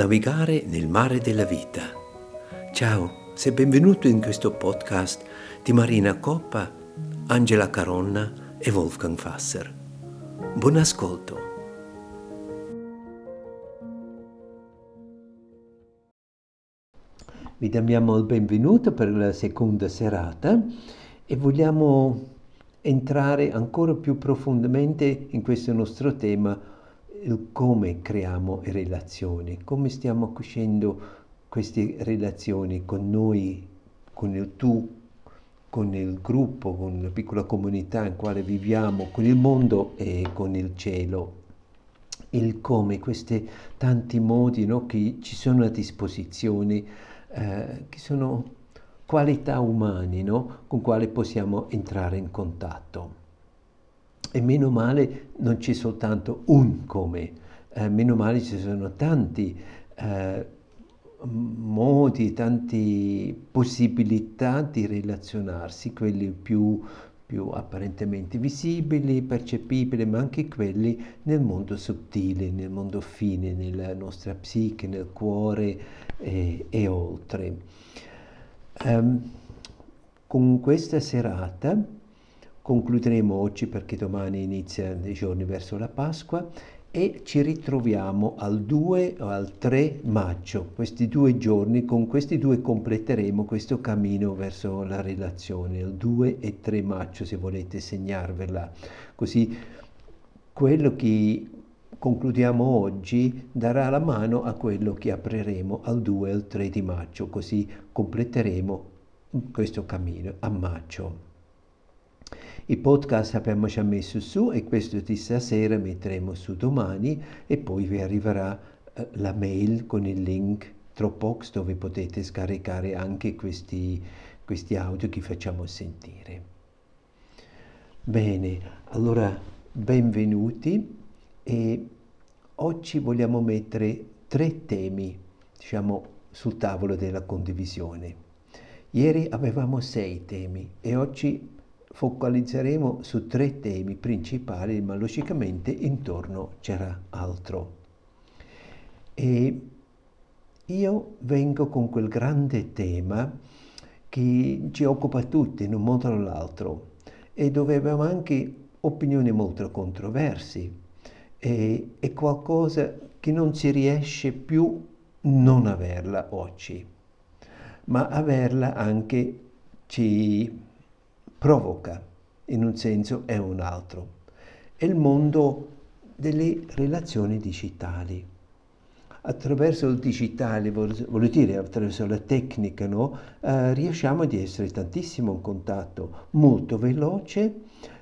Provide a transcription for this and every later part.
Navigare nel mare della vita. Ciao, sei benvenuto in questo podcast di Marina Coppa, Angela Caronna e Wolfgang Fasser. Buon ascolto. Vi diamo il benvenuto per la seconda serata e vogliamo entrare ancora più profondamente in questo nostro tema come creiamo relazioni, come stiamo cucendo queste relazioni con noi, con il tu, con il gruppo, con la piccola comunità in quale viviamo, con il mondo e con il cielo. Il come, questi tanti modi no, che ci sono a disposizione, eh, che sono qualità umane no, con quali possiamo entrare in contatto. E meno male non c'è soltanto un come, eh, meno male ci sono tanti eh, modi, tante possibilità di relazionarsi, quelli più, più apparentemente visibili, percepibili, ma anche quelli nel mondo sottile, nel mondo fine, nella nostra psiche, nel cuore e, e oltre. Um, con questa serata Concluderemo oggi perché domani inizia i giorni verso la Pasqua e ci ritroviamo al 2 o al 3 maggio. Questi due giorni, con questi due completeremo questo cammino verso la relazione, il 2 e 3 maggio se volete segnarvela. Così quello che concludiamo oggi darà la mano a quello che apriremo al 2 e al 3 di maggio, così completeremo questo cammino a maggio. I podcast abbiamo già messo su e questo di stasera metteremo su domani e poi vi arriverà eh, la mail con il link Dropbox dove potete scaricare anche questi, questi audio che facciamo sentire. Bene, allora benvenuti e oggi vogliamo mettere tre temi, diciamo, sul tavolo della condivisione. Ieri avevamo sei temi e oggi focalizzeremo su tre temi principali, ma logicamente intorno c'era altro. E io vengo con quel grande tema che ci occupa tutti in un modo o nell'altro e dove abbiamo anche opinioni molto controverse e è qualcosa che non si riesce più non averla oggi, ma averla anche ci provoca in un senso e un altro. È il mondo delle relazioni digitali. Attraverso il digitale, voglio dire, attraverso la tecnica, no? eh, riusciamo ad essere tantissimo in contatto, molto veloce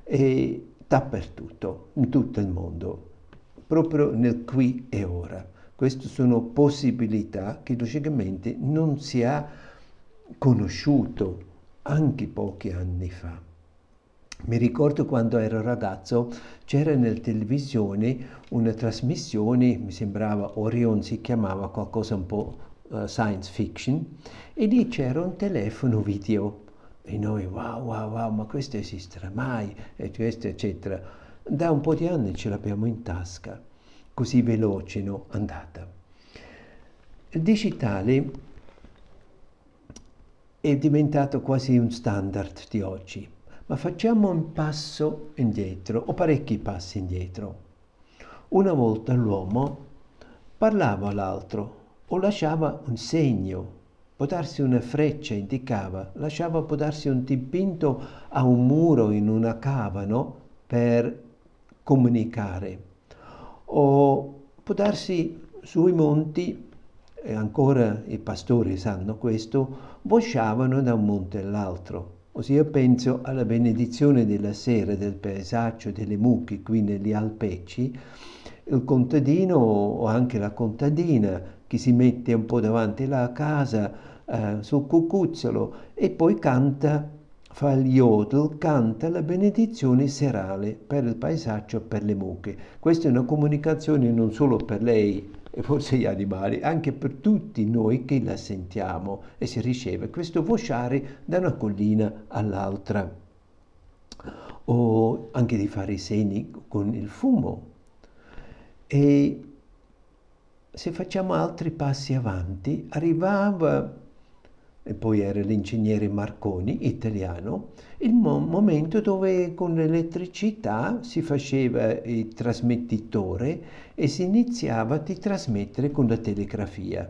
e dappertutto, in tutto il mondo, proprio nel qui e ora. Queste sono possibilità che logicamente non si ha conosciuto anche pochi anni fa. Mi ricordo quando ero ragazzo c'era nella televisione una trasmissione, mi sembrava Orion si chiamava qualcosa un po' uh, science fiction, e lì c'era un telefono video e noi wow wow wow ma questo esisterà mai e questo eccetera. Da un po' di anni ce l'abbiamo in tasca, così veloce no? andata. Il digitale è diventato quasi un standard di oggi, ma facciamo un passo indietro o parecchi passi indietro. Una volta l'uomo parlava all'altro o lasciava un segno, può darsi una freccia indicava, lasciava può darsi un dipinto a un muro in una cava no? per comunicare o può darsi sui monti e ancora i pastori sanno questo, vosciavano da un monte all'altro. Ossia penso alla benedizione della sera del paesaggio delle mucche qui negli Alpecci, il contadino o anche la contadina che si mette un po' davanti alla casa eh, sul cucuzzolo e poi canta, fa il yodel, canta la benedizione serale per il paesaggio, per le mucche. Questa è una comunicazione non solo per lei e forse gli animali, anche per tutti noi che la sentiamo e si riceve questo vociare da una collina all'altra. O anche di fare i segni con il fumo. E se facciamo altri passi avanti, arrivava, e poi era l'ingegnere Marconi, italiano, il mo momento dove con l'elettricità si faceva il trasmettitore e si iniziava a trasmettere con la telegrafia.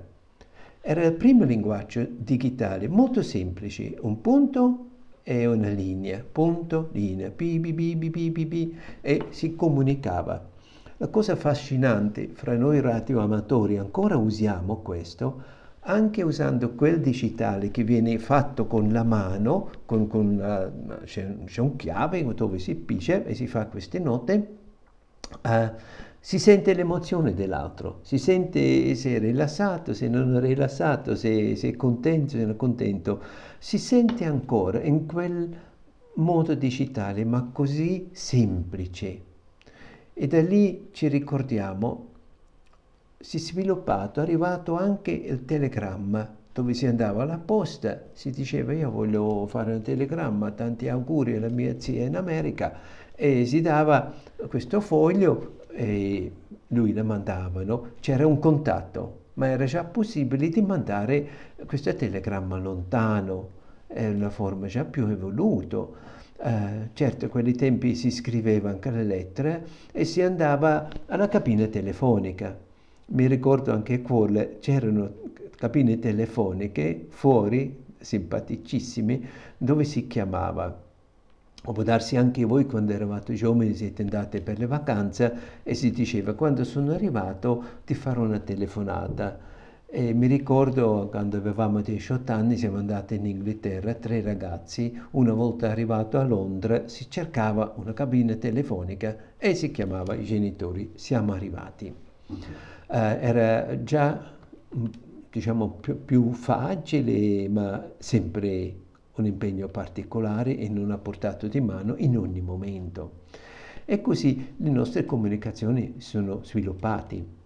Era il primo linguaggio digitale, molto semplice, un punto e una linea, punto, linea, bi, bi, bi, bi, bi, bi, e si comunicava. La cosa affascinante, fra noi radioamatori ancora usiamo questo, anche usando quel digitale che viene fatto con la mano, uh, c'è, un chiave dove si pisce e si fa queste note, uh, si sente l'emozione dell'altro, si sente se è rilassato, se non è rilassato, se, se è contento, se non è contento, si sente ancora in quel modo digitale, ma così semplice. E da lì ci ricordiamo, si è sviluppato, è arrivato anche il telegramma, dove si andava alla posta, si diceva io voglio fare un telegramma, tanti auguri alla mia zia in America, e si dava questo foglio e lui la mandavano, c'era un contatto, ma era già possibile di mandare questo telegramma lontano, è una forma già più evoluta. Uh, certo, a quei tempi si scriveva anche le lettere e si andava alla cabina telefonica. Mi ricordo anche quelle, c'erano cabine telefoniche fuori, simpaticissime, dove si chiamava. O può darsi anche voi quando eravate giovani siete andati per le vacanze e si diceva quando sono arrivato ti farò una telefonata e mi ricordo quando avevamo 18 anni siamo andati in Inghilterra, tre ragazzi, una volta arrivato a Londra si cercava una cabina telefonica e si chiamava i genitori, siamo arrivati. Uh, era già diciamo più, più facile ma sempre un impegno particolare e non a portato di mano in ogni momento. E così le nostre comunicazioni sono sviluppate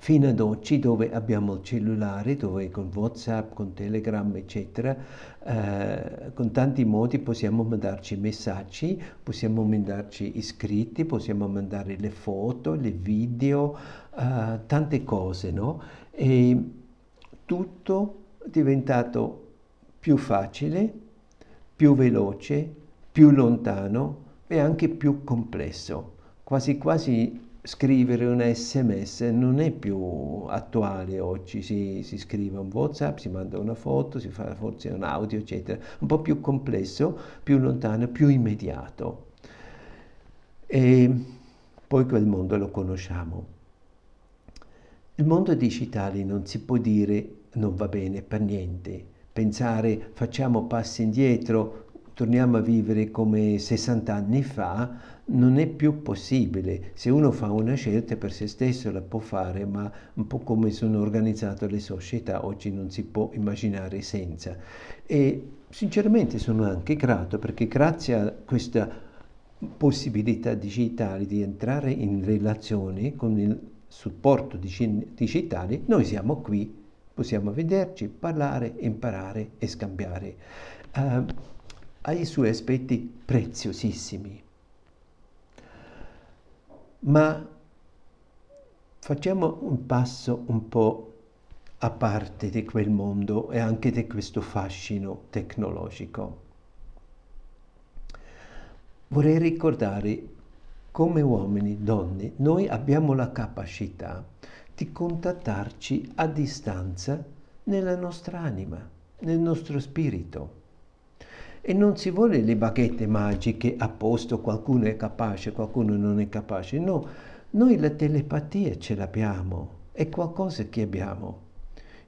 fino ad oggi dove abbiamo il cellulare, dove con Whatsapp, con Telegram, eccetera, eh, con tanti modi possiamo mandarci messaggi, possiamo mandarci iscritti, possiamo mandare le foto, le video, eh, tante cose, no? E tutto è diventato più facile, più veloce, più lontano e anche più complesso. Quasi quasi scrivere un sms non è più attuale oggi, si, si, scrive un whatsapp, si manda una foto, si fa forse un audio, eccetera, un po' più complesso, più lontano, più immediato. E poi quel mondo lo conosciamo. Il mondo digitale non si può dire non va bene per niente. Pensare facciamo passi indietro, torniamo a vivere come 60 anni fa, non è più possibile. Se uno fa una scelta per se stesso la può fare, ma un po' come sono organizzate le società oggi non si può immaginare senza. E sinceramente sono anche grato perché grazie a questa possibilità digitale di entrare in relazione con il supporto digitale, noi siamo qui, possiamo vederci, parlare, imparare e scambiare. Uh, ha i suoi aspetti preziosissimi ma facciamo un passo un po' a parte di quel mondo e anche di questo fascino tecnologico. Vorrei ricordare come uomini, donne, noi abbiamo la capacità di contattarci a distanza nella nostra anima, nel nostro spirito. E non si vuole le bacchette magiche a posto, qualcuno è capace, qualcuno non è capace. No, noi la telepatia ce l'abbiamo, è qualcosa che abbiamo.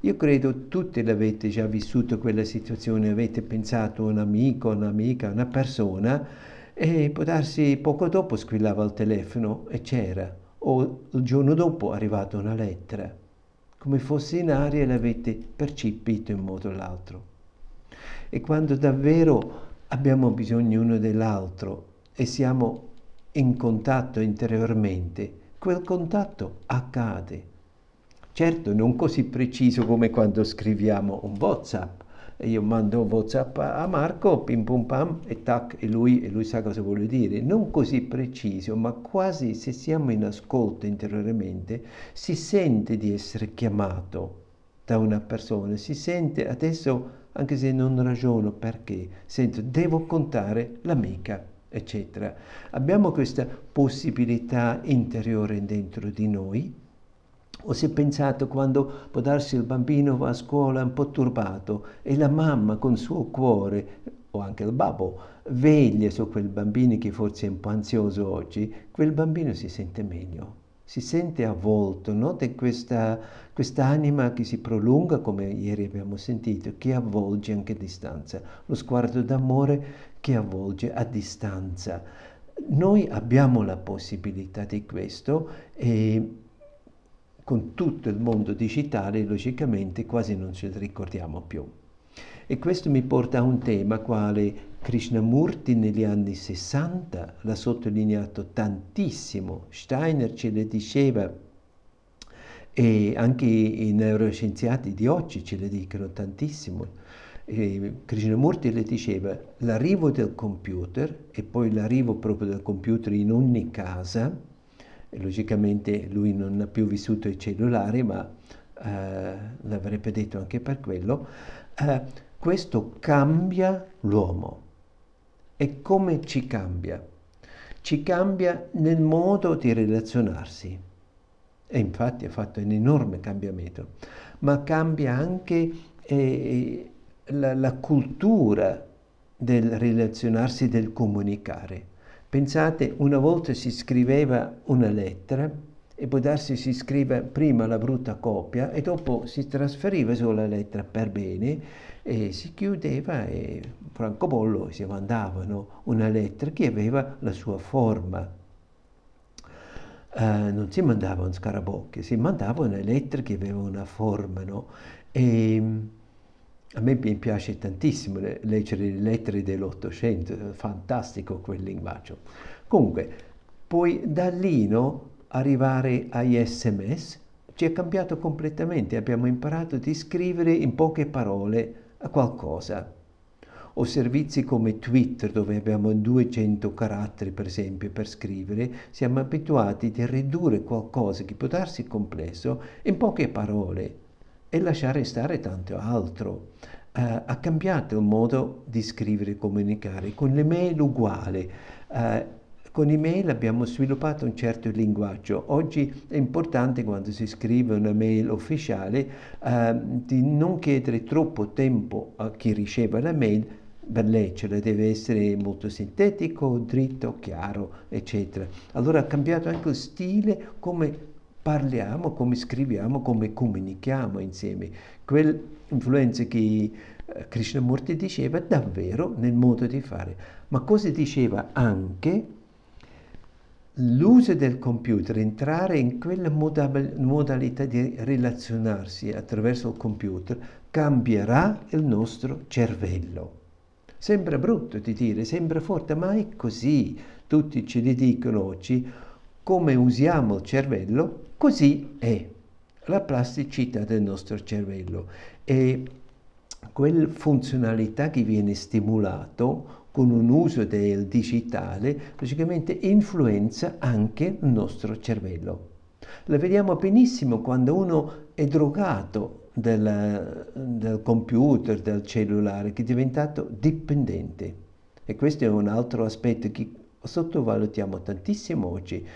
Io credo tutti l'avete già vissuto quella situazione, avete pensato a un amico, un'amica, una persona e può darsi poco dopo squillava il telefono e c'era, o il giorno dopo è arrivata una lettera, come fosse in aria l'avete percepito in modo o l'altro e quando davvero abbiamo bisogno uno dell'altro e siamo in contatto interiormente, quel contatto accade. Certo, non così preciso come quando scriviamo un WhatsApp, io mando WhatsApp a Marco, pim pum pam, e tac, e lui, e lui sa cosa vuole dire. Non così preciso, ma quasi se siamo in ascolto interiormente, si sente di essere chiamato da una persona, si sente adesso, anche se non ragiono perché, sento, devo contare l'amica eccetera. Abbiamo questa possibilità interiore dentro di noi. O se pensate quando può darsi il bambino va a scuola un po' turbato e la mamma con suo cuore, o anche il babbo, veglia su quel bambino che forse è un po' ansioso oggi, quel bambino si sente meglio, si sente avvolto, questa, questa anima che si prolunga, come ieri abbiamo sentito, che avvolge anche a distanza, lo sguardo d'amore che avvolge a distanza. Noi abbiamo la possibilità di questo e con tutto il mondo digitale logicamente quasi non ce lo ricordiamo più. E questo mi porta a un tema quale Krishnamurti negli anni 60 l'ha sottolineato tantissimo, Steiner ce le diceva e anche i neuroscienziati di oggi ce le dicono tantissimo. E Krishnamurti le diceva l'arrivo del computer e poi l'arrivo proprio del computer in ogni casa, logicamente lui non ha più vissuto i cellulari, ma eh, l'avrebbe detto anche per quello, eh, questo cambia l'uomo. E come ci cambia? Ci cambia nel modo di relazionarsi. E infatti ha fatto un enorme cambiamento, ma cambia anche eh, la, la cultura del relazionarsi, del comunicare. Pensate, una volta si scriveva una lettera e può darsi si scrive prima la brutta copia e dopo si trasferiva sulla lettera per bene e si chiudeva e francobollo si mandavano una lettera che aveva la sua forma. Uh, non si mandava un scarabocchio, si mandava una lettera che aveva una forma, no? E, a me piace tantissimo leggere le lettere dell'Ottocento, fantastico quel linguaggio. Comunque, poi da lì no, arrivare agli sms ci è cambiato completamente, abbiamo imparato di scrivere in poche parole qualcosa. O servizi come Twitter dove abbiamo 200 caratteri per esempio per scrivere, siamo abituati a ridurre qualcosa che può darsi complesso in poche parole e lasciare stare tanto altro. Uh, ha cambiato il modo di scrivere e comunicare, con le mail uguale. Uh, con email abbiamo sviluppato un certo linguaggio. Oggi è importante quando si scrive una mail ufficiale uh, di non chiedere troppo tempo a chi riceve la mail per leggerla, deve essere molto sintetico, dritto, chiaro, eccetera. Allora ha cambiato anche il stile come parliamo, come scriviamo, come comunichiamo insieme. Quell'influenza che eh, Krishnamurti diceva davvero nel modo di fare. Ma cosa diceva anche? L'uso del computer, entrare in quella modalità di relazionarsi attraverso il computer, cambierà il nostro cervello. Sembra brutto di dire, sembra forte, ma è così. Tutti ci dicono oggi come usiamo il cervello, così è la plasticità del nostro cervello e quella funzionalità che viene stimolato con un uso del digitale, logicamente influenza anche il nostro cervello. La vediamo benissimo quando uno è drogato del, del computer, del cellulare, che è diventato dipendente. E questo è un altro aspetto che sottovalutiamo tantissimo oggi.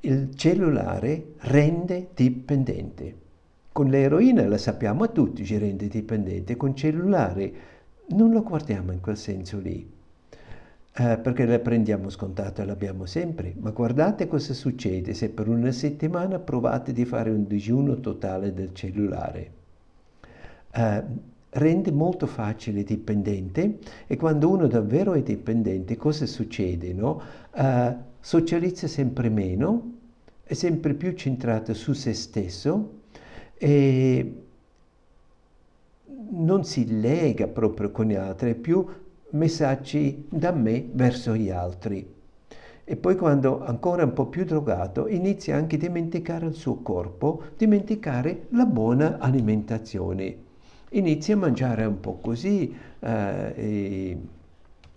Il cellulare rende dipendente. Con l'eroina la sappiamo tutti, ci rende dipendente, con il cellulare non lo guardiamo in quel senso lì. Eh, perché la prendiamo scontata, l'abbiamo sempre, ma guardate cosa succede se per una settimana provate di fare un digiuno totale del cellulare. Eh, rende molto facile dipendente e quando uno davvero è dipendente cosa succede? No? Uh, socializza sempre meno, è sempre più centrato su se stesso e non si lega proprio con gli altri, è più messaggi da me verso gli altri. E poi quando ancora un po' più drogato inizia anche a dimenticare il suo corpo, dimenticare la buona alimentazione inizia a mangiare un po' così, eh,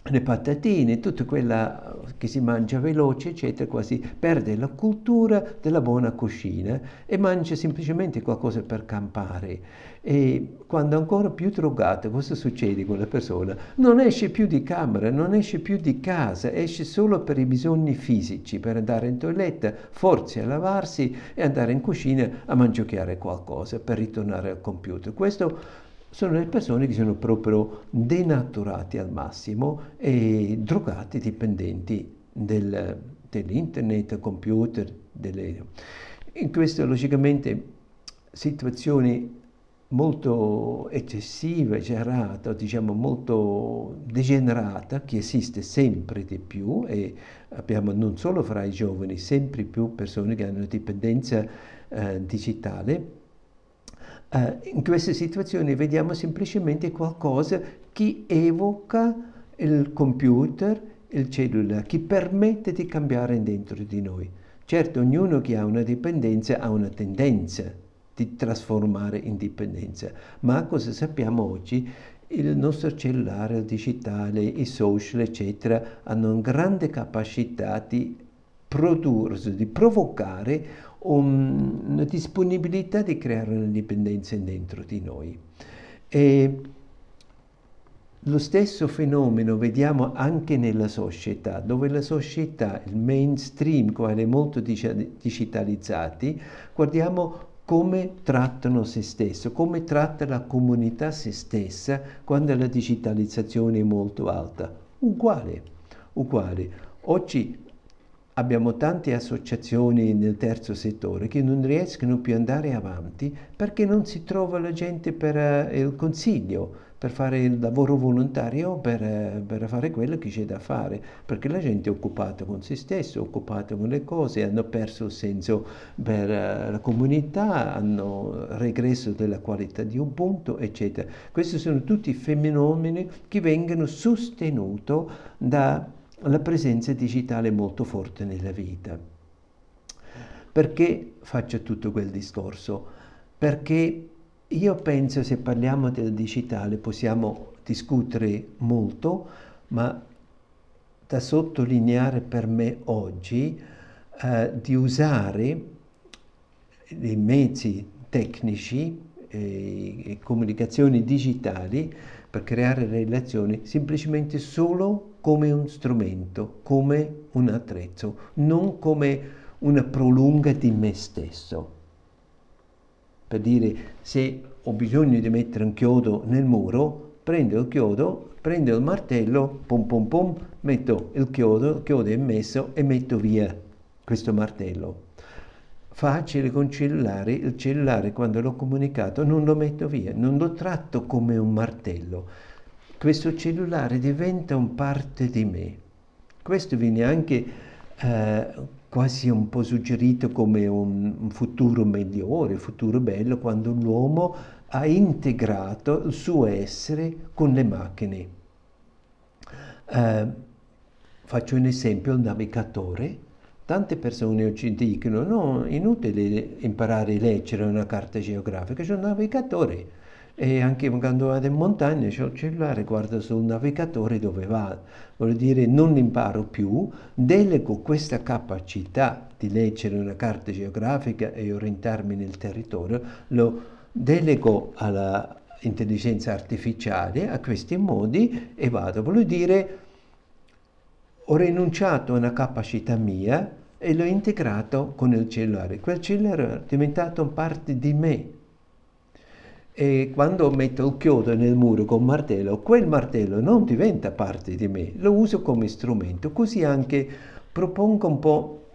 le patatine, tutto quella che si mangia veloce, eccetera, quasi perde la cultura della buona cucina e mangia semplicemente qualcosa per campare. E quando ancora più drogato, cosa succede con la persona? Non esce più di camera, non esce più di casa, esce solo per i bisogni fisici, per andare in toiletta, forse a lavarsi e andare in cucina a mangiare qualcosa per ritornare al computer. Questo sono le persone che sono proprio denaturate al massimo e drogate, dipendenti del, dell'internet, computer, delle... in queste logicamente situazioni molto eccessiva, esagerata, diciamo molto degenerata, che esiste sempre di più e abbiamo non solo fra i giovani, sempre più persone che hanno dipendenza eh, digitale, Uh, in queste situazioni vediamo semplicemente qualcosa che evoca il computer, il cellulare, che permette di cambiare dentro di noi. Certo, ognuno che ha una dipendenza ha una tendenza di trasformare in dipendenza, ma cosa sappiamo oggi? Il nostro cellulare, il digitale, i social, eccetera, hanno una grande capacità di produrre, di provocare un, una disponibilità di creare una dipendenza dentro di noi. E lo stesso fenomeno vediamo anche nella società, dove la società, il mainstream, quale molto digitalizzati, guardiamo come trattano se stesso, come tratta la comunità se stessa quando la digitalizzazione è molto alta. Uguale, uguale. Oggi abbiamo tante associazioni nel terzo settore che non riescono più ad andare avanti perché non si trova la gente per uh, il consiglio, per fare il lavoro volontario, per, uh, per fare quello che c'è da fare, perché la gente è occupata con se stessa, occupata con le cose, hanno perso il senso per uh, la comunità, hanno regresso della qualità di Ubuntu, eccetera. Questi sono tutti fenomeni che vengono sostenuti da la presenza digitale molto forte nella vita. Perché faccio tutto quel discorso? Perché io penso se parliamo del digitale possiamo discutere molto, ma da sottolineare per me oggi eh, di usare i mezzi tecnici e, e comunicazioni digitali per creare relazioni semplicemente solo come un strumento, come un attrezzo, non come una prolunga di me stesso. Per dire, se ho bisogno di mettere un chiodo nel muro, prendo il chiodo, prendo il martello, pom pom pom, metto il chiodo, il chiodo è messo e metto via questo martello facile con cellulare, il cellulare quando l'ho comunicato non lo metto via, non lo tratto come un martello. Questo cellulare diventa un parte di me. Questo viene anche eh, quasi un po' suggerito come un, un futuro migliore, un futuro bello, quando l'uomo ha integrato il suo essere con le macchine. Eh, faccio un esempio, il navigatore Tante persone oggi dicono no, è inutile imparare a leggere una carta geografica, c'è un navigatore e anche quando vado in montagna c'è il cellulare, guardo sul navigatore dove vado. Vuol dire non imparo più, delego questa capacità di leggere una carta geografica e orientarmi nel territorio, lo delego all'intelligenza artificiale a questi modi e vado. Vuol dire ho rinunciato a una capacità mia e l'ho integrato con il cellulare. Quel cellulare è diventato parte di me. E quando metto il chiodo nel muro con martello, quel martello non diventa parte di me, lo uso come strumento. Così anche propongo un po'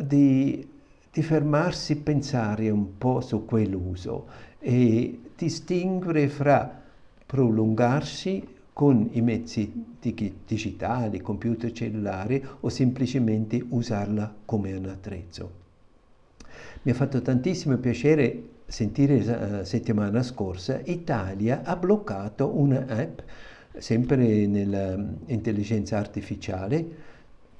di, di fermarsi, pensare un po' su quell'uso e distinguere fra prolungarsi con i mezzi digitali, computer cellulari o semplicemente usarla come un attrezzo. Mi ha fatto tantissimo piacere sentire la eh, settimana scorsa Italia ha bloccato una app sempre nell'intelligenza artificiale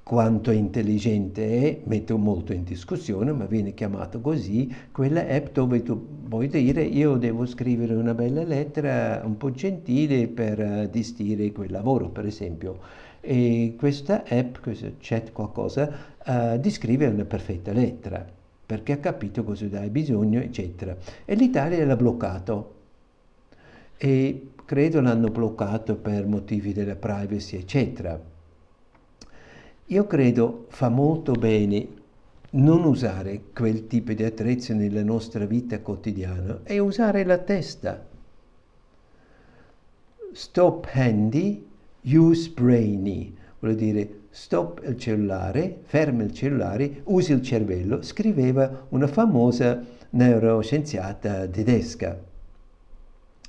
quanto intelligente è, metto molto in discussione, ma viene chiamato così, quella app dove tu puoi dire io devo scrivere una bella lettera un po' gentile per distire quel lavoro, per esempio. E questa app, questo chat qualcosa, uh, descrive una perfetta lettera, perché ha capito cosa hai bisogno, eccetera. E l'Italia l'ha bloccato. E credo l'hanno bloccato per motivi della privacy, eccetera io credo fa molto bene non usare quel tipo di attrezzo nella nostra vita quotidiana e usare la testa. Stop handy, use brainy, vuol dire stop il cellulare, ferma il cellulare, usi il cervello, scriveva una famosa neuroscienziata tedesca.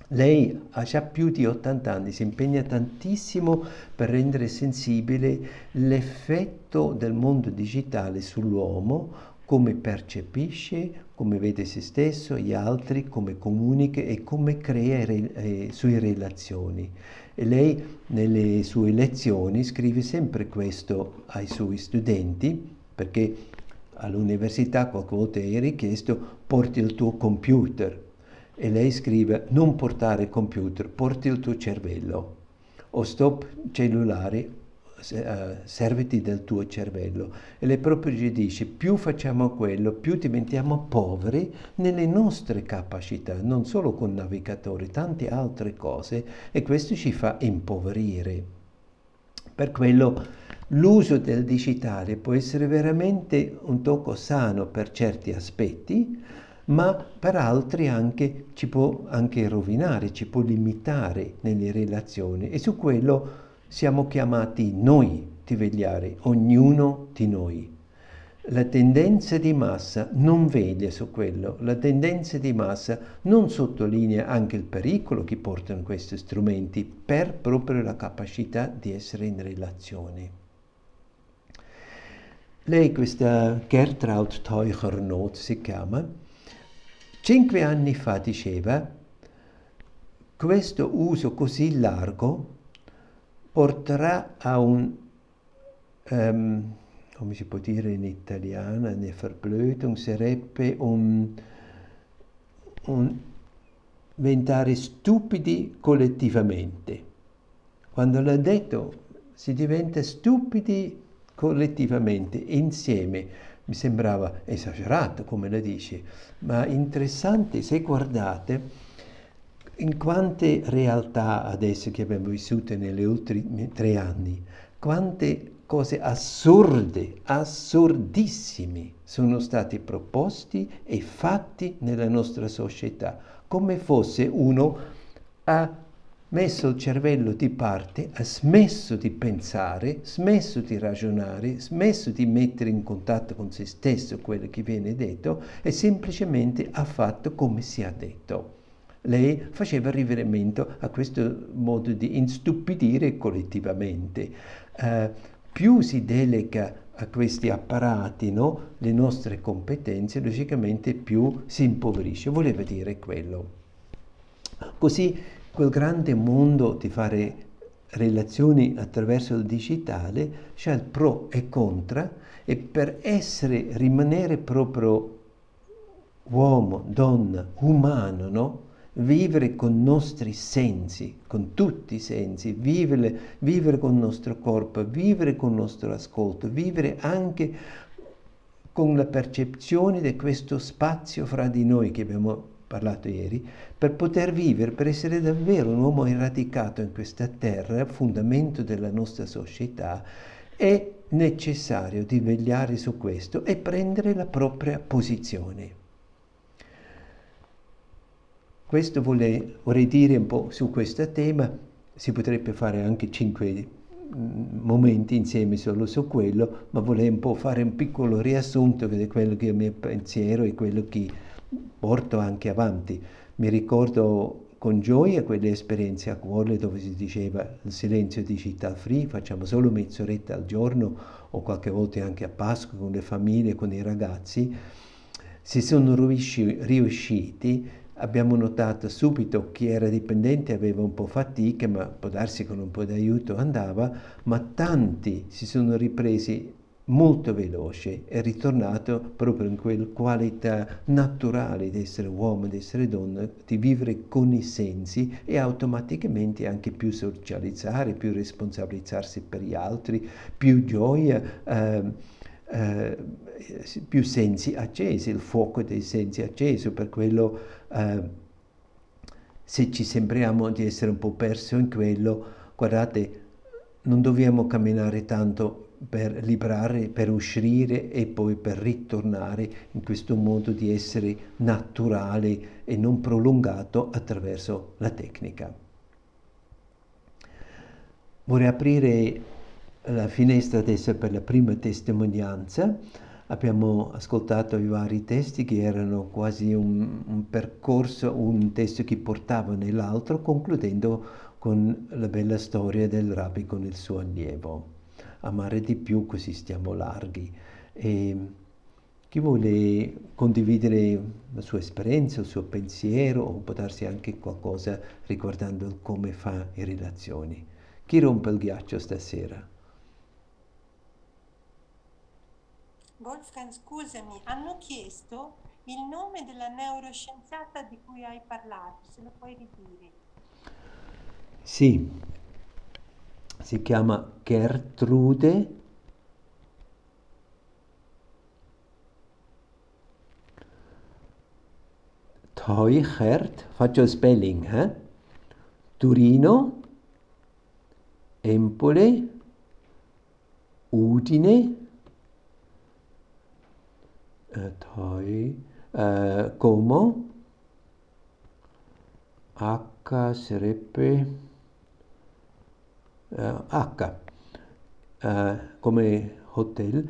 Lei ha già più di 80 anni, si impegna tantissimo per rendere sensibile l'effetto del mondo digitale sull'uomo, come percepisce, come vede se stesso, gli altri, come comunica e come crea re, eh, sue relazioni. E lei nelle sue lezioni scrive sempre questo ai suoi studenti, perché all'università qualche volta è richiesto porti il tuo computer, e lei scrive non portare computer, porti il tuo cervello o stop cellulare, serviti del tuo cervello. E lei proprio dice più facciamo quello, più diventiamo poveri nelle nostre capacità, non solo con navigatori, tante altre cose e questo ci fa impoverire. Per quello l'uso del digitale può essere veramente un tocco sano per certi aspetti, ma per altri anche ci può anche rovinare, ci può limitare nelle relazioni e su quello siamo chiamati noi di vegliare, ognuno di noi. La tendenza di massa non vede su quello, la tendenza di massa non sottolinea anche il pericolo che portano questi strumenti per proprio la capacità di essere in relazione. Lei, questa Gertraud Teucher-Not si chiama, Cinque anni fa diceva, questo uso così largo porterà a un, um, come si può dire in italiano, eine Verblödung sarebbe un, un diventare stupidi collettivamente. Quando l'ha detto si diventa stupidi collettivamente, insieme mi sembrava esagerato come la dice, ma interessante se guardate in quante realtà adesso che abbiamo vissuto negli ultimi tre anni, quante cose assurde, assurdissime sono stati proposti e fatti nella nostra società, come fosse uno a messo il cervello di parte, ha smesso di pensare, smesso di ragionare, smesso di mettere in contatto con se stesso quello che viene detto e semplicemente ha fatto come si è detto. Lei faceva riferimento a questo modo di instupidire collettivamente. Uh, più si delega a questi apparati no, le nostre competenze, logicamente più si impoverisce. Voleva dire quello. Così quel grande mondo di fare relazioni attraverso il digitale, c'è il pro e contra e per essere, rimanere proprio uomo, donna, umano, no? Vivere con i nostri sensi, con tutti i sensi, vivere, vivere con il nostro corpo, vivere con il nostro ascolto, vivere anche con la percezione di questo spazio fra di noi che abbiamo parlato ieri, per poter vivere, per essere davvero un uomo radicato in questa terra, fondamento della nostra società, è necessario di vegliare su questo e prendere la propria posizione. Questo vorrei, vorrei dire un po' su questo tema, si potrebbe fare anche cinque mm, momenti insieme solo su quello, ma vorrei un po' fare un piccolo riassunto di quello che è il mio pensiero e quello che porto anche avanti. Mi ricordo con gioia quelle esperienze a cuore dove si diceva il silenzio digital free, facciamo solo mezz'oretta al giorno o qualche volta anche a Pasqua con le famiglie, con i ragazzi, si sono riusciti abbiamo notato subito chi era dipendente aveva un po' fatica, ma può darsi con un po' di aiuto andava, ma tanti si sono ripresi molto veloce, è ritornato proprio in quella qualità naturale di essere uomo, di essere donna, di vivere con i sensi e automaticamente anche più socializzare, più responsabilizzarsi per gli altri, più gioia. Eh, eh, più sensi accesi, il fuoco dei sensi acceso, per quello eh, se ci sembriamo di essere un po' perso in quello, guardate, non dobbiamo camminare tanto per liberare, per uscire e poi per ritornare in questo modo di essere naturale e non prolungato attraverso la tecnica. Vorrei aprire la finestra adesso per la prima testimonianza. Abbiamo ascoltato i vari testi che erano quasi un, un percorso, un testo che portava nell'altro, concludendo con la bella storia del rabbi con il suo allievo amare di più così stiamo larghi. E chi vuole condividere la sua esperienza, il suo pensiero o può darsi anche qualcosa riguardando come fa in relazioni. Chi rompe il ghiaccio stasera? Wolfgang, scusami, hanno chiesto il nome della neuroscienziata di cui hai parlato, se lo puoi ridire. Sì, si chiama Gertrude Teuchert, faccio il spelling, eh? Turino, Empole, Udine, eh, Teu, eh, Como, H sarebbe uh, H. Uh, come hotel,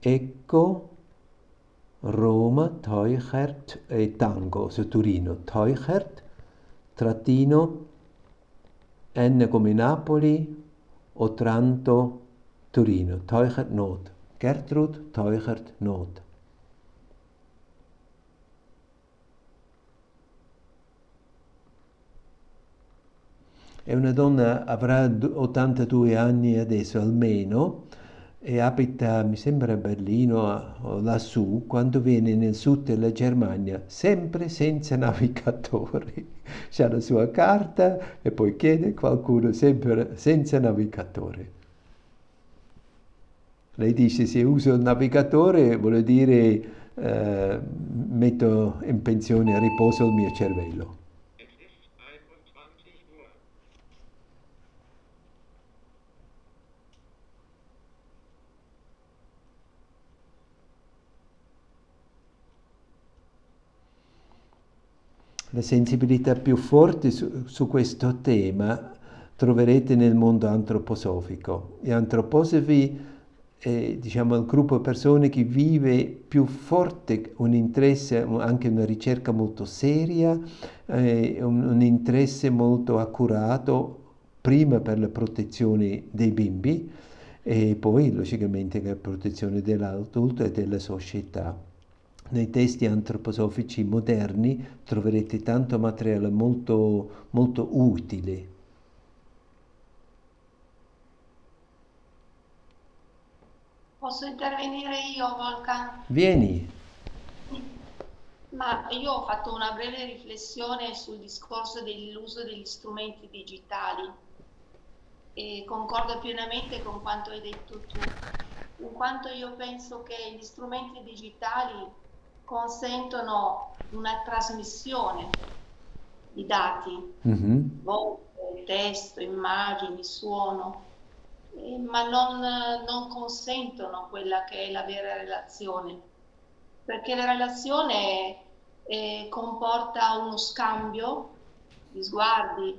ecco Roma, Teuchert e Tango, su Turino, Teuchert, trattino, N come Napoli, Otranto, Turino, Teuchert Not, Gertrud, Teuchert Not. È una donna, avrà 82 anni adesso almeno, e abita, mi sembra a Berlino o lassù, quando viene nel sud della Germania, sempre senza navigatore. Ha la sua carta e poi chiede qualcuno sempre senza navigatore. Lei dice se uso il navigatore vuol dire eh, metto in pensione a riposo il mio cervello. La sensibilità più forte su, su, questo tema troverete nel mondo antroposofico. Gli antroposofi è diciamo, il gruppo di persone che vive più forte un interesse, anche una ricerca molto seria, eh, un, un interesse molto accurato prima per la protezione dei bimbi e poi logicamente per la protezione dell'adulto e della società nei testi antroposofici moderni troverete tanto materiale molto, molto utile. Posso intervenire io, Volcan? Vieni. Ma io ho fatto una breve riflessione sul discorso dell'uso degli strumenti digitali e concordo pienamente con quanto hai detto tu, in quanto io penso che gli strumenti digitali consentono una trasmissione di dati, mm-hmm. voce, testo, immagini, suono, eh, ma non, non, consentono quella che è la vera relazione, perché la relazione eh, comporta uno scambio di sguardi,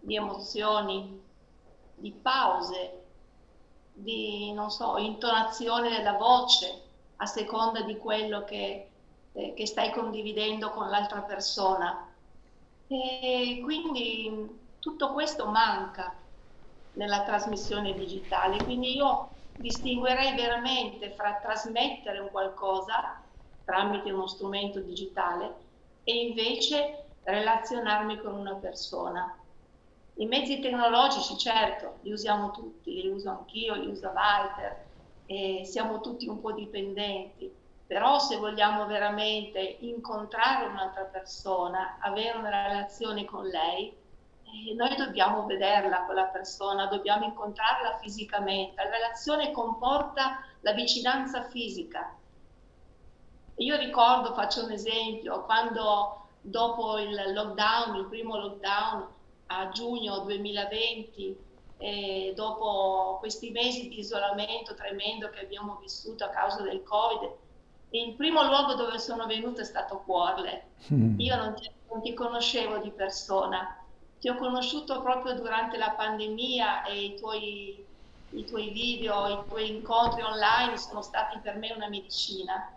di emozioni, di pause, di, non so, intonazione della voce, a seconda di quello che, eh, che stai condividendo con l'altra persona. E quindi tutto questo manca nella trasmissione digitale, quindi io distinguerei veramente fra trasmettere un qualcosa tramite uno strumento digitale e invece relazionarmi con una persona. I mezzi tecnologici, certo, li usiamo tutti, li uso anch'io, li usa Walter, e siamo tutti un po' dipendenti, però se vogliamo veramente incontrare un'altra persona, avere una relazione con lei, eh, noi dobbiamo vederla quella persona, dobbiamo incontrarla fisicamente. La relazione comporta la vicinanza fisica. Io ricordo, faccio un esempio, quando dopo il lockdown, il primo lockdown a giugno 2020, eh, dopo questi mesi di isolamento tremendo che abbiamo vissuto a causa del Covid, il primo luogo dove sono venuta è stato Cuorle. Mm. Io non ti, non ti, conoscevo di persona, ti ho conosciuto proprio durante la pandemia e i tuoi, i tuoi video, i tuoi incontri online sono stati per me una medicina.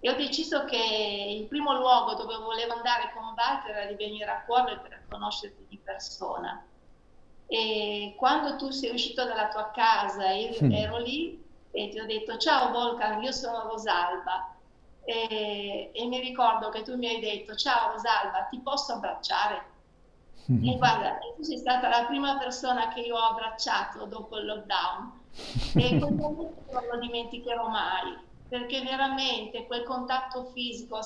E ho deciso che il primo luogo dove volevo andare con Walter era di venire a Cuorle per conoscerti di persona. E quando tu sei uscito dalla tua casa, io mm. ero lì e ti ho detto ciao Volcan, io sono Rosalba. E, e, mi ricordo che tu mi hai detto ciao Rosalba, ti posso abbracciare? Mm. E guarda, tu sei stata la prima persona che io ho abbracciato dopo il lockdown e quel momento non lo dimenticherò mai perché veramente quel contatto fisico,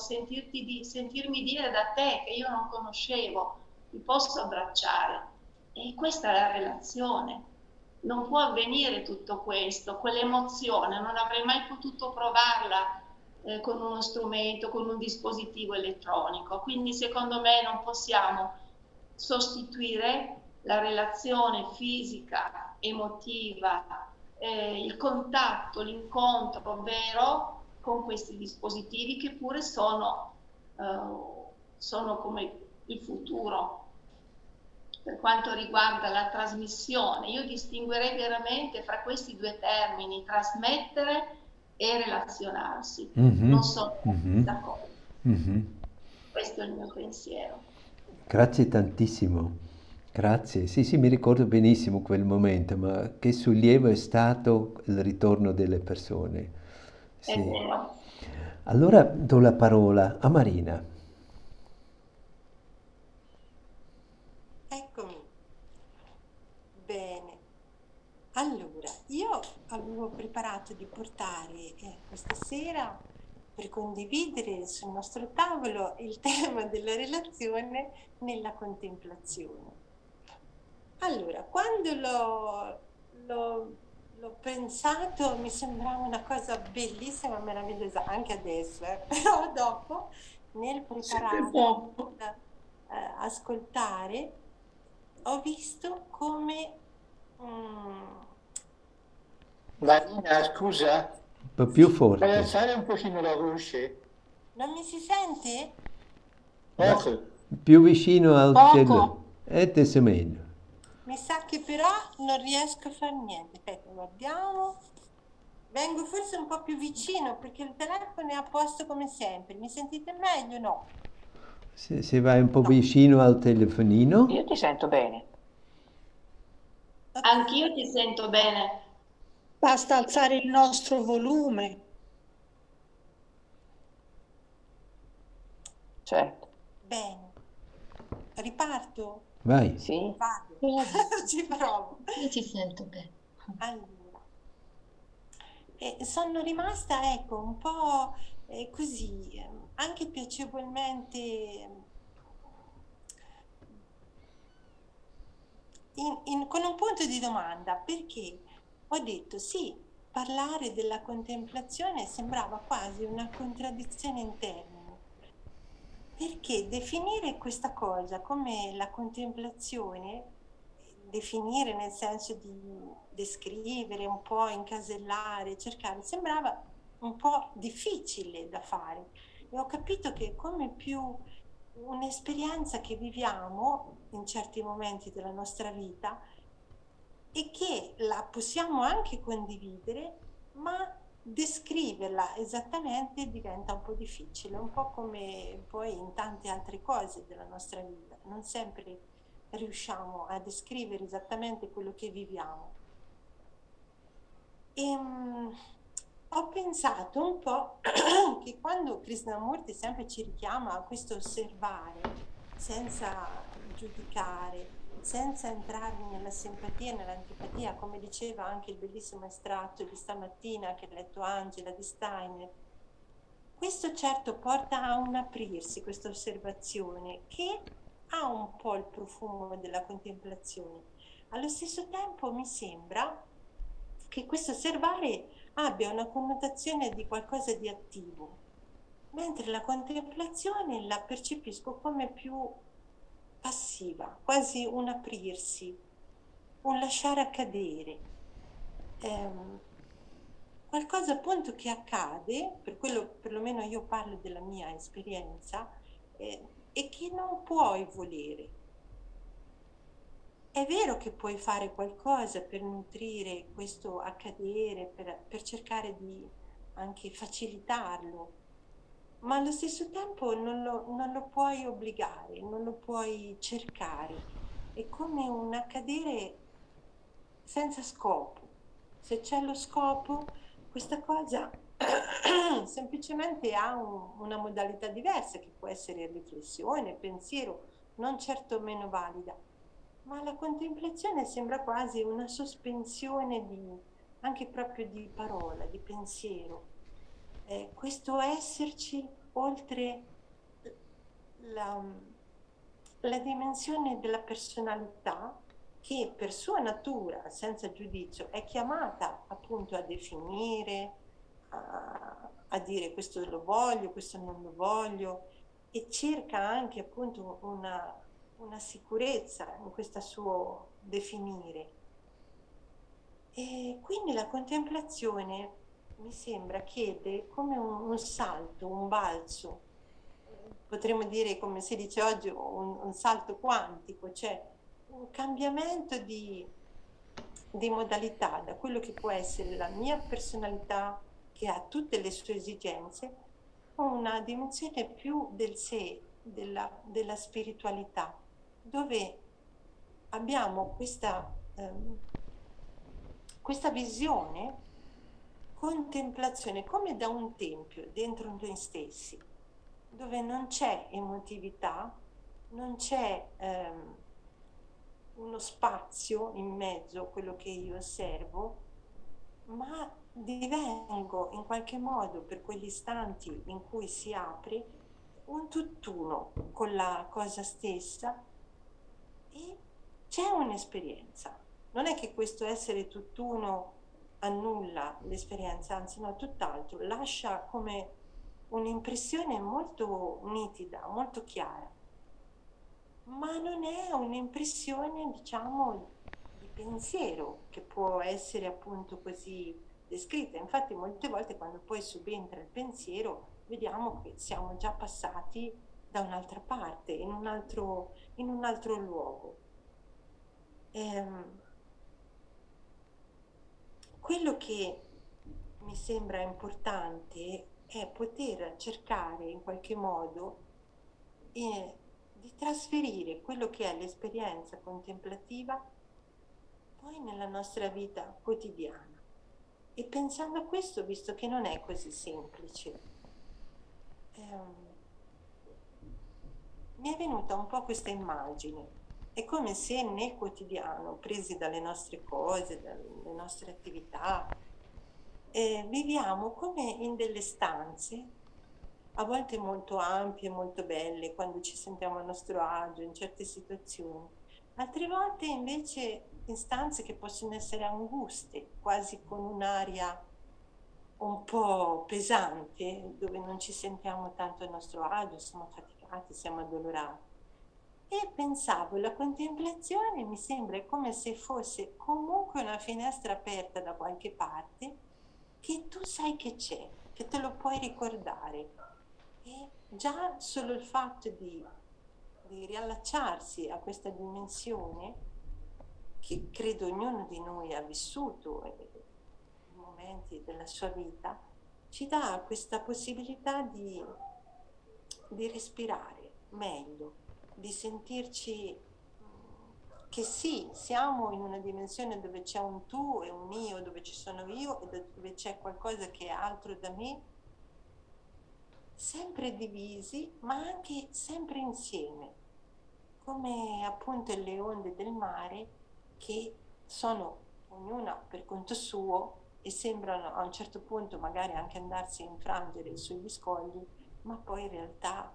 di, sentirmi dire da te che io non conoscevo, ti posso abbracciare, e questa è la relazione. Non può avvenire tutto questo, quell'emozione, non avrei mai potuto provarla eh, con uno strumento, con un dispositivo elettronico. Quindi secondo me non possiamo sostituire la relazione fisica, emotiva, eh, il contatto, l'incontro vero con questi dispositivi che pure sono, eh, sono come il futuro per quanto riguarda la trasmissione, io distinguerei veramente fra questi due termini, trasmettere e relazionarsi. Mm-hmm. Non sono mm-hmm. d'accordo. Mm-hmm. Questo è il mio pensiero. Grazie tantissimo. Grazie. Sì, sì, mi ricordo benissimo quel momento, ma che sollievo è stato il ritorno delle persone. Sì. Allora do la parola a Marina. Allora, io avevo preparato di portare eh, questa sera per condividere sul nostro tavolo il tema della relazione nella contemplazione. Allora, quando l'ho, l'ho, l'ho pensato mi sembrava una cosa bellissima, meravigliosa, anche adesso, eh, però dopo nel preparare, eh, ascoltare, ho visto come Mm. Marina, scusa. Un po' più forte. Puoi alzare un pochino la voce? Non mi si sente? No. Più vicino al cielo. E te se meglio. Mi sa che però non riesco a fare niente. Aspetta, guardiamo. Vengo forse un po' più vicino perché il telefono è a posto come sempre. Mi sentite meglio? No. Se, se vai un po' no. vicino al telefonino. Io ti sento bene. Anch'io ti sento bene. Basta alzare il nostro volume. Certo. Bene. Riparto? Vai. Sì. Vado. Ci provo. Io ti sento bene. Allora. E sono rimasta, ecco, un po' eh, così, anche piacevolmente in, in, con un punto di domanda perché ho detto sì, parlare della contemplazione sembrava quasi una contraddizione in termini. Perché definire questa cosa come la contemplazione, definire nel senso di descrivere, un po' incasellare, cercare, sembrava un po' difficile da fare. E ho capito che come più un'esperienza che viviamo in certi momenti della nostra vita e che la possiamo anche condividere, ma descriverla esattamente diventa un po' difficile, un po' come poi in tante altre cose della nostra vita. Non sempre riusciamo a descrivere esattamente quello che viviamo. E, um, ho pensato un po' che quando Krishnamurti sempre ci richiama a questo osservare senza giudicare, senza entrare nella simpatia e nell'antipatia, come diceva anche il bellissimo estratto di stamattina che ha letto Angela di Steiner, questo certo porta a un aprirsi, questa osservazione, che ha un po' il profumo della contemplazione. Allo stesso tempo mi sembra che questo osservare abbia una connotazione di qualcosa di attivo, mentre la contemplazione la percepisco come più passiva, quasi un aprirsi, un lasciare accadere. Ehm, qualcosa appunto che accade, per quello perlomeno io parlo della mia esperienza, eh, e che non puoi volere. È vero che puoi fare qualcosa per nutrire questo accadere, per, per cercare di anche facilitarlo, ma allo stesso tempo non lo, non lo puoi obbligare, non lo puoi cercare. È come un accadere senza scopo. Se c'è lo scopo, questa cosa semplicemente ha un, una modalità diversa che può essere riflessione, pensiero, non certo meno valida, ma la contemplazione sembra quasi una sospensione di, anche proprio di parola, di pensiero eh, questo esserci oltre la, la dimensione della personalità che per sua natura, senza giudizio, è chiamata appunto a definire, a, a, dire questo lo voglio, questo non lo voglio e cerca anche appunto una, una sicurezza in questo suo definire. E quindi la contemplazione mi sembra chiede come un, un salto, un balzo, potremmo dire come si dice oggi un, un salto quantico, cioè un cambiamento di, di modalità da quello che può essere la mia personalità che ha tutte le sue esigenze una dimensione più del sé, della, della spiritualità, dove abbiamo questa, ehm, questa visione contemplazione come da un tempio dentro noi stessi, dove non c'è emotività, non c'è ehm, uno spazio in mezzo a quello che io osservo, ma divengo in qualche modo per quegli istanti in cui si apre un tutt'uno con la cosa stessa e c'è un'esperienza. Non è che questo essere tutt'uno annulla l'esperienza, anzi no, tutt'altro, lascia come un'impressione molto nitida, molto chiara, ma non è un'impressione, diciamo, di pensiero che può essere appunto così descritta. Infatti molte volte quando poi subentra il pensiero vediamo che siamo già passati da un'altra parte, in un altro, in un altro luogo. Ehm, quello che mi sembra importante è poter cercare in qualche modo eh, di trasferire quello che è l'esperienza contemplativa poi nella nostra vita quotidiana. E pensando a questo, visto che non è così semplice, ehm, mi è venuta un po' questa immagine è come se nel quotidiano, presi dalle nostre cose, dalle nostre attività, eh, viviamo come in delle stanze, a volte molto ampie, molto belle, quando ci sentiamo a nostro agio in certe situazioni, altre volte invece in stanze che possono essere anguste, quasi con un'aria un po' pesante, dove non ci sentiamo tanto a nostro agio, siamo faticati, siamo addolorati e pensavo, la contemplazione mi sembra come se fosse comunque una finestra aperta da qualche parte che tu sai che c'è, che te lo puoi ricordare. E già solo il fatto di, di riallacciarsi a questa dimensione che credo ognuno di noi ha vissuto in momenti della sua vita, ci dà questa possibilità di, di respirare meglio di sentirci che sì, siamo in una dimensione dove c'è un tu e un io, dove ci sono io e dove c'è qualcosa che è altro da me, sempre divisi, ma anche sempre insieme, come appunto le onde del mare che sono ognuna per conto suo e sembrano a un certo punto magari anche andarsi a infrangere sugli scogli, ma poi in realtà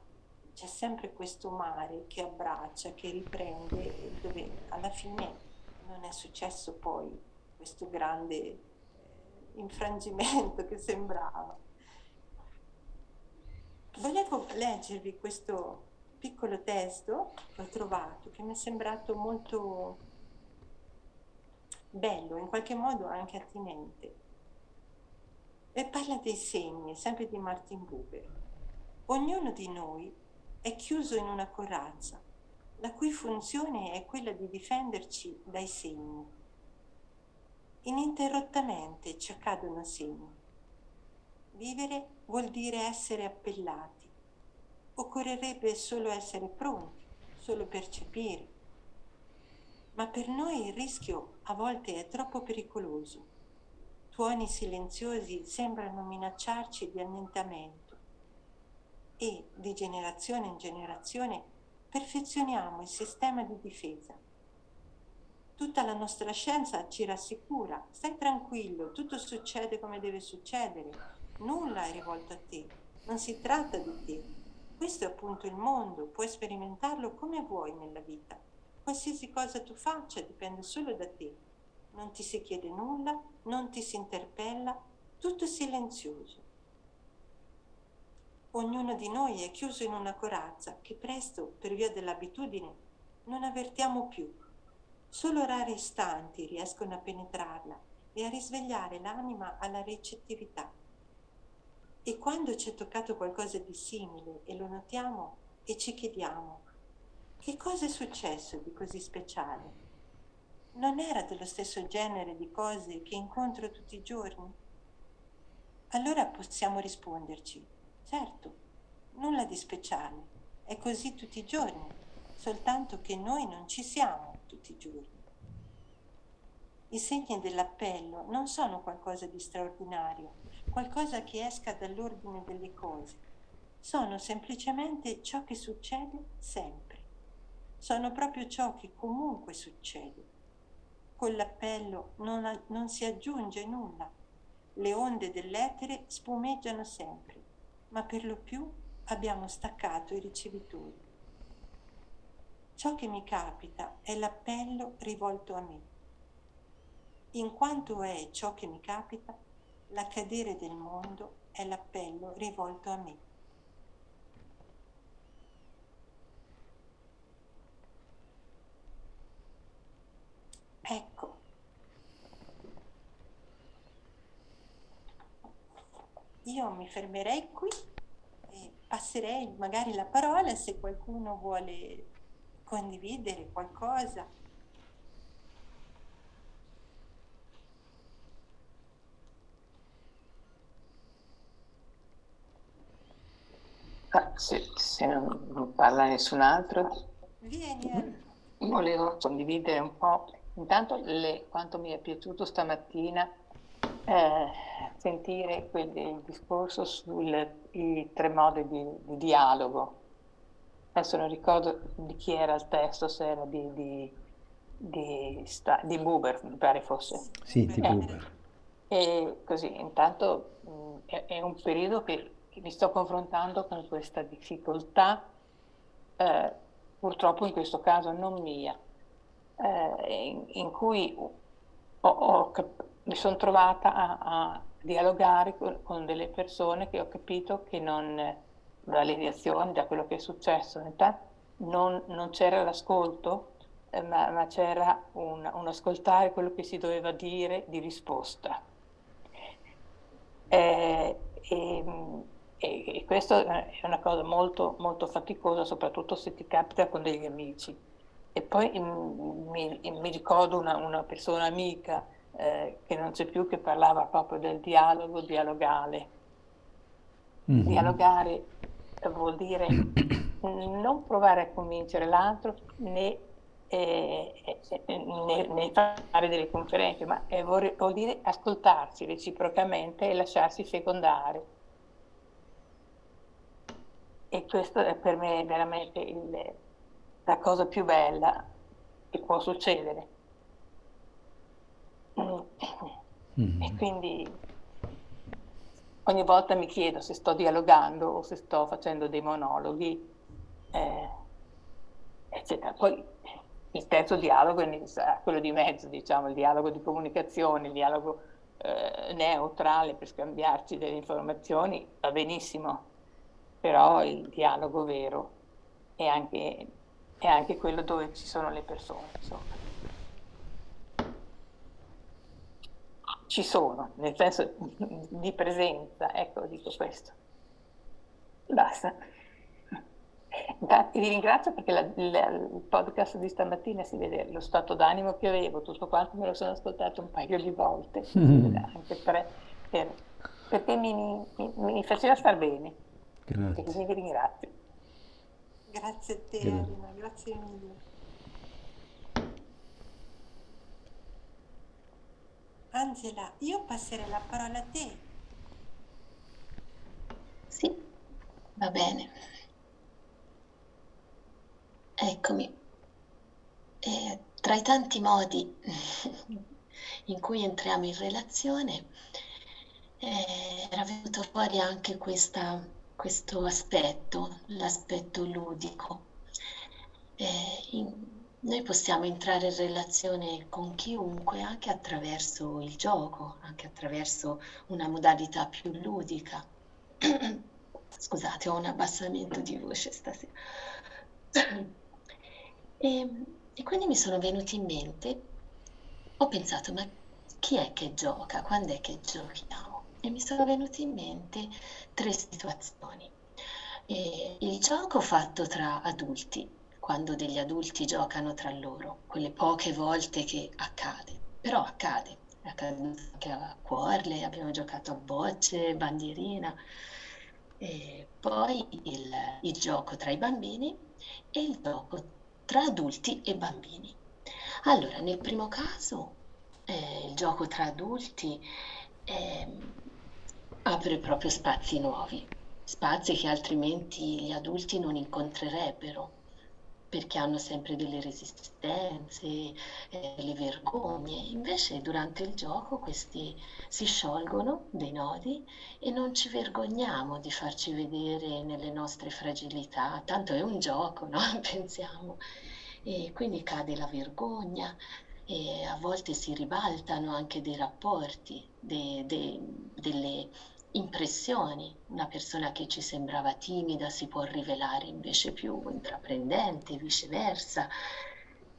c'è sempre questo mare che abbraccia, che riprende, dove alla fine non è successo poi questo grande eh, infrangimento che sembrava. Volevo leggervi questo piccolo testo che ho trovato, che mi è sembrato molto bello, in qualche modo anche attinente. E parla dei segni, sempre di Martin Buber. Ognuno di noi è chiuso in una corazza, la cui funzione è quella di difenderci dai segni. Ininterrottamente ci accadono segni. Vivere vuol dire essere appellati. Occorrerebbe solo essere pronti, solo percepire. Ma per noi il rischio a volte è troppo pericoloso. Tuoni silenziosi sembrano minacciarci di annientamento e di generazione in generazione perfezioniamo il sistema di difesa. Tutta la nostra scienza ci rassicura, stai tranquillo, tutto succede come deve succedere, nulla è rivolto a te, non si tratta di te. Questo è appunto il mondo, puoi sperimentarlo come vuoi nella vita. Qualsiasi cosa tu faccia dipende solo da te. Non ti si chiede nulla, non ti si interpella, tutto è silenzioso. Ognuno di noi è chiuso in una corazza che presto, per via dell'abitudine, non avvertiamo più. Solo rari istanti riescono a penetrarla e a risvegliare l'anima alla recettività. E quando ci è toccato qualcosa di simile e lo notiamo e ci chiediamo, che cosa è successo di così speciale? Non era dello stesso genere di cose che incontro tutti i giorni? Allora possiamo risponderci, Certo, nulla di speciale, è così tutti i giorni, soltanto che noi non ci siamo tutti i giorni. I segni dell'appello non sono qualcosa di straordinario, qualcosa che esca dall'ordine delle cose, sono semplicemente ciò che succede sempre. Sono proprio ciò che comunque succede. Con l'appello non, non si aggiunge nulla. Le onde dell'etere spumeggiano sempre ma per lo più abbiamo staccato i ricevitori. Ciò che mi capita è l'appello rivolto a me. In quanto è ciò che mi capita, l'accadere del mondo è l'appello rivolto a me. Ecco, io mi fermerei qui e passerei magari la parola se qualcuno vuole condividere qualcosa. Ah, se, se non, non, parla nessun altro, Vieni. volevo condividere un po'. Intanto le, quanto mi è piaciuto stamattina eh, sentire quel, il discorso sui tre modi di, di, dialogo. Adesso non ricordo di chi era il testo, se era di, di, di, di Buber, mi pare fosse. Sì, di eh, Buber. E così, intanto mh, è, è, un periodo che, che, mi sto confrontando con questa difficoltà, eh, purtroppo in questo caso non mia, eh, in, in, cui ho, ho, mi sono trovata a, a dialogare con, con, delle persone che ho capito che non, dalle reazioni, da quello che è successo, non, non c'era l'ascolto, eh, ma, ma, c'era un, un, ascoltare quello che si doveva dire di risposta. Eh, e, e, e questo è una cosa molto, molto faticosa, soprattutto se ti capita con degli amici. E poi mm, mi, mi ricordo una, una persona amica eh, che non c'è più, che parlava proprio del dialogo dialogale. Mm-hmm. Dialogare vuol dire non provare a convincere l'altro né e, e, nel, nel, fare delle conferenze, ma è, vuol dire ascoltarsi reciprocamente e lasciarsi fecondare. E questo è per me veramente il, la cosa più bella che può succedere. Mm. E quindi ogni volta mi chiedo se sto dialogando o se sto facendo dei monologhi, eh, eccetera. Poi il terzo dialogo è quello di mezzo, diciamo, il dialogo di comunicazione, il dialogo eh, neutrale per scambiarci delle informazioni, va benissimo, però il dialogo vero è anche, è anche quello dove ci sono le persone, insomma. Ci sono, nel senso di presenza, ecco, dico questo. Basta. Infatti vi ringrazio perché la, la, il podcast di stamattina si vede lo stato d'animo che avevo, tutto quanto me lo sono ascoltato un paio di volte, mm. anche per, per, perché mi, mi, mi, faceva star bene. Grazie. quindi vi ringrazio. Grazie a te, grazie. Arina, grazie mille. Angela, io passerei la parola a te. Sì, va bene. Eccomi. E tra i tanti modi in cui entriamo in relazione, eh, era venuto fuori anche questa, questo aspetto, l'aspetto ludico. Eh, in, noi possiamo entrare in relazione con chiunque anche attraverso il gioco, anche attraverso una modalità più ludica. Scusate, ho un abbassamento di voce stasera. E, e quindi mi sono venuti in mente, ho pensato, ma chi è che gioca? Quando è che giochiamo? E mi sono venuti in mente tre situazioni. E il gioco fatto tra adulti, quando degli adulti giocano tra loro, quelle poche volte che accade, però accade, è accaduto anche a Cuorle, abbiamo giocato a bocce, bandierina, e poi il, il gioco tra i bambini e il gioco tra adulti e bambini. Allora, nel primo caso, eh, il gioco tra adulti eh, apre proprio spazi nuovi, spazi che altrimenti gli adulti non incontrerebbero perché hanno sempre delle resistenze, eh, delle vergogne. Invece durante il gioco questi si sciolgono dei nodi e non ci vergogniamo di farci vedere nelle nostre fragilità, tanto è un gioco, no? Pensiamo. E quindi cade la vergogna e a volte si ribaltano anche dei rapporti, de, de, delle impressioni. Una persona che ci sembrava timida si può rivelare invece più intraprendente, viceversa.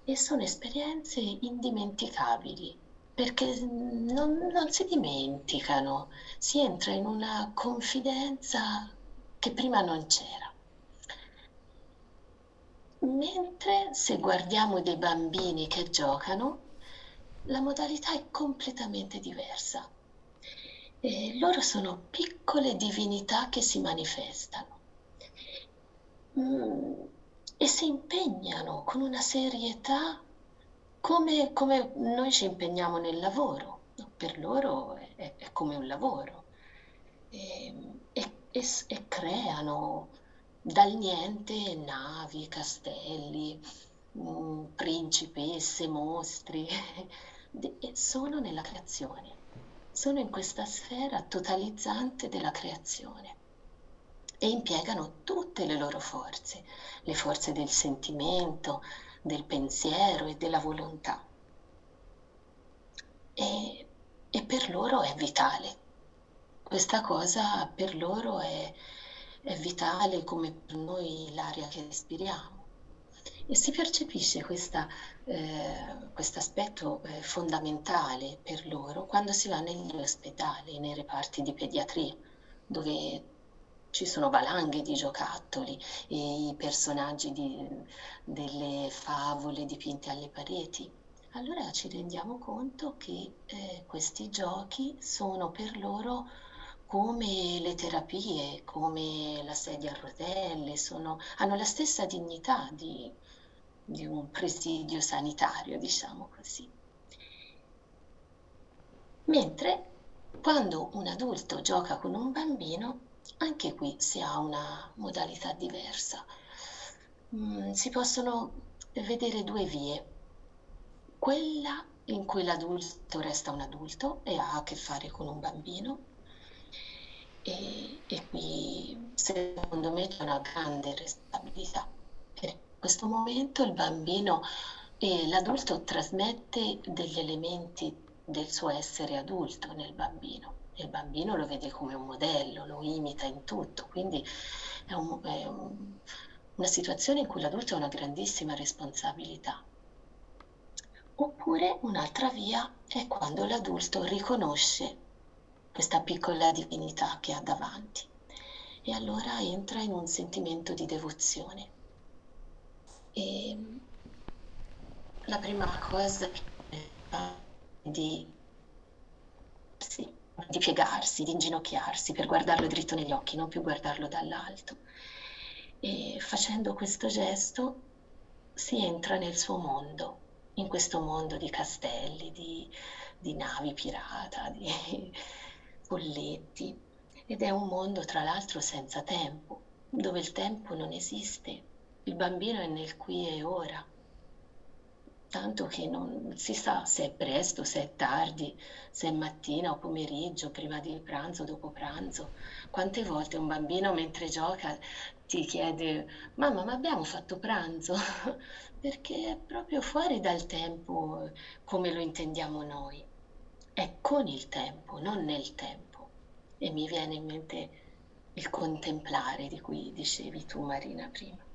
E sono esperienze indimenticabili perché non, non si dimenticano, si entra in una confidenza che prima non c'era. Mentre se guardiamo dei bambini che giocano, la modalità è completamente diversa eh, loro sono piccole divinità che si manifestano. Mm, e si impegnano con una serietà come, come, noi ci impegniamo nel lavoro. Per loro è, è come un lavoro. E, e, e, e creano dal niente navi, castelli, mm, principesse, mostri, sono nella creazione sono in questa sfera totalizzante della creazione e impiegano tutte le loro forze, le forze del sentimento, del pensiero e della volontà. E, e per loro è vitale. Questa cosa per loro è, è vitale come per noi l'aria che respiriamo e si percepisce questo eh, aspetto eh, fondamentale per loro quando si va negli ospedali, nei reparti di pediatria, dove ci sono valanghe di giocattoli e i personaggi di, delle favole dipinte alle pareti. Allora ci rendiamo conto che eh, questi giochi sono per loro come le terapie, come la sedia a rotelle, sono, hanno la stessa dignità di, di un presidio sanitario, diciamo così. Mentre quando un adulto gioca con un bambino, anche qui si ha una modalità diversa. Mm, si possono vedere due vie. Quella in cui l'adulto resta un adulto e ha a che fare con un bambino. E, e qui secondo me c'è una grande responsabilità. Per questo momento il bambino e l'adulto trasmette degli elementi del suo essere adulto nel bambino. Il bambino lo vede come un modello, lo imita in tutto, quindi è, un, è un, una situazione in cui l'adulto ha una grandissima responsabilità. Oppure un'altra via è quando l'adulto riconosce questa piccola divinità che ha davanti e allora entra in un sentimento di devozione. E la prima cosa è di, sì, di piegarsi, di inginocchiarsi per guardarlo dritto negli occhi, non più guardarlo dall'alto. E facendo questo gesto si entra nel suo mondo, in questo mondo di castelli, di, di navi pirata, di bolletti. Ed è un mondo, tra l'altro, senza tempo, dove il tempo non esiste. Il bambino è nel qui e ora tanto che non si sa se è presto, se è tardi, se è mattina o pomeriggio, prima di pranzo dopo pranzo. Quante volte un bambino mentre gioca ti chiede mamma ma abbiamo fatto pranzo? Perché è proprio fuori dal tempo come lo intendiamo noi. È con il tempo, non nel tempo. E mi viene in mente il contemplare di cui dicevi tu Marina prima.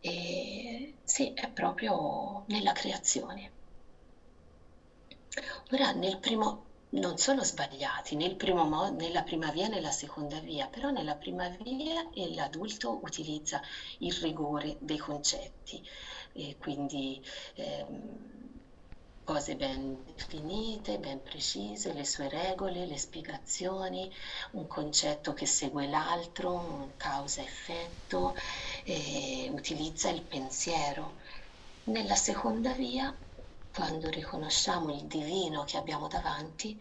E sì, è proprio nella creazione. Ora, nel primo, non sono sbagliati nel primo mo- nella prima via e nella seconda via, però nella prima via l'adulto utilizza il rigore dei concetti, e quindi ehm, cose ben definite, ben precise, le sue regole, le spiegazioni, un concetto che segue l'altro, causa-effetto, e utilizza il pensiero. Nella seconda via, quando riconosciamo il divino che abbiamo davanti,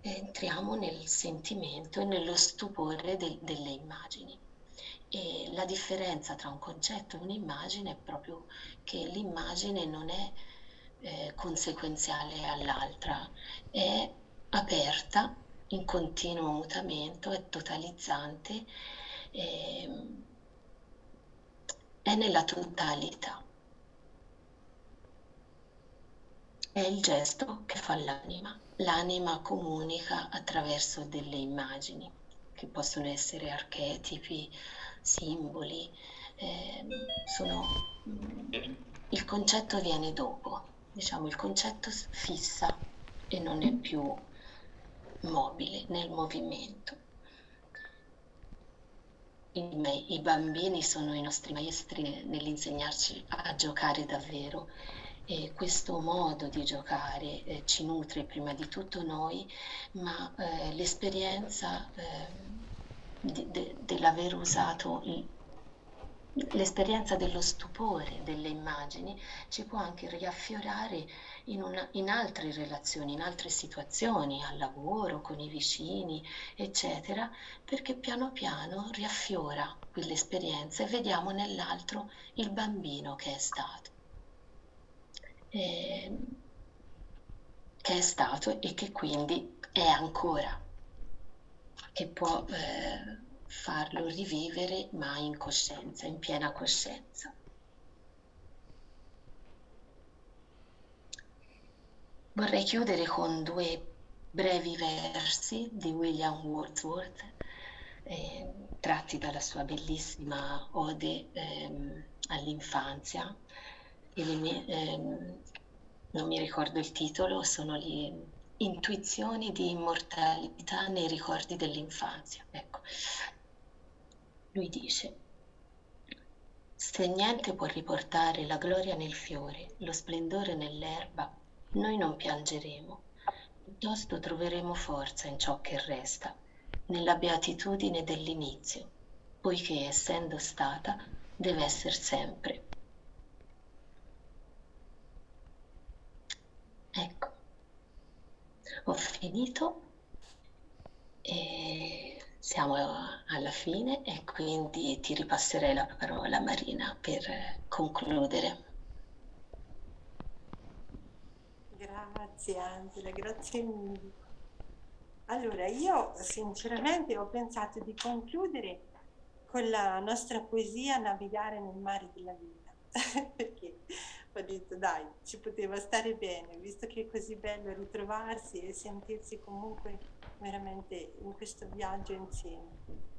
entriamo nel sentimento e nello stupore de- delle immagini. E la differenza tra un concetto e un'immagine è proprio che l'immagine non è eh, conseguenziale all'altra, è aperta, in continuo mutamento, è totalizzante, eh, è nella totalità. È il gesto che fa l'anima. L'anima comunica attraverso delle immagini, che possono essere archetipi, simboli. Eh, sono, il concetto viene dopo, diciamo, il concetto fissa e non è più mobile nel movimento. I, I bambini sono i nostri maestri nell'insegnarci a giocare davvero e questo modo di giocare eh, ci nutre prima di tutto noi, ma eh, l'esperienza eh, de, de, dell'aver usato il, l'esperienza dello stupore delle immagini ci può anche riaffiorare in, una, in, altre relazioni, in altre situazioni, al lavoro, con i vicini, eccetera, perché piano piano riaffiora quell'esperienza e vediamo nell'altro il bambino che è stato. E, che è stato e che quindi è ancora, che può... Eh, farlo rivivere ma in coscienza, in piena coscienza. Vorrei chiudere con due brevi versi di William Wordsworth, eh, tratti dalla sua bellissima ode ehm, all'infanzia. Le, ehm, non mi ricordo il titolo, sono le intuizioni di immortalità nei ricordi dell'infanzia. Ecco, lui dice, se niente può riportare la gloria nel fiore, lo splendore nell'erba, noi non piangeremo, piuttosto troveremo forza in ciò che resta, nella beatitudine dell'inizio, poiché essendo stata deve essere sempre. Ecco, ho finito e siamo A alla fine e quindi ti ripasserei la parola Marina per concludere. Grazie Angela, grazie mille. Allora, io sinceramente ho pensato di concludere con la nostra poesia Navigare nel mare della vita, perché ho detto dai, ci poteva stare bene, visto che è così bello ritrovarsi e sentirsi comunque veramente in questo viaggio insieme.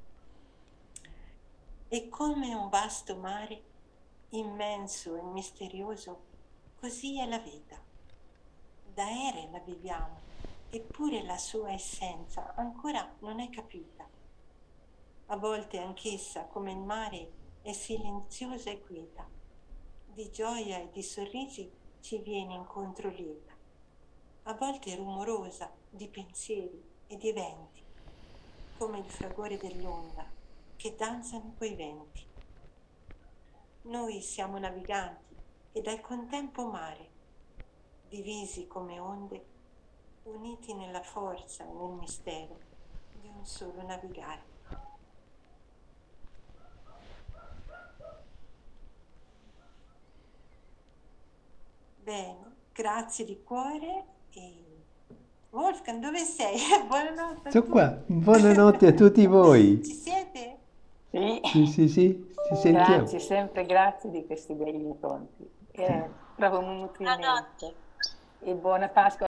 E come un vasto mare, immenso e misterioso, così è la vita. Da ere la viviamo, eppure la sua essenza ancora non è capita. A volte anch'essa, come il mare, è silenziosa e quieta. Di gioia e di sorrisi ci viene incontro lieta. A volte rumorosa di pensieri e di venti, come il fragore dell'onda che danzano coi venti. Noi siamo naviganti ed al contempo mare, divisi come onde, uniti nella forza e nel mistero di un solo navigare. Bene, grazie di cuore e Wolfgang, dove sei? Buonanotte. Sono qua. Buonanotte a tutti voi. Ci siete? Sì, Sì, sì, sì, ci sentiamo. grazie, sempre grazie di questi begli incontri. Eh, proprio un nutrimento. Buonanotte. E buona Pasqua.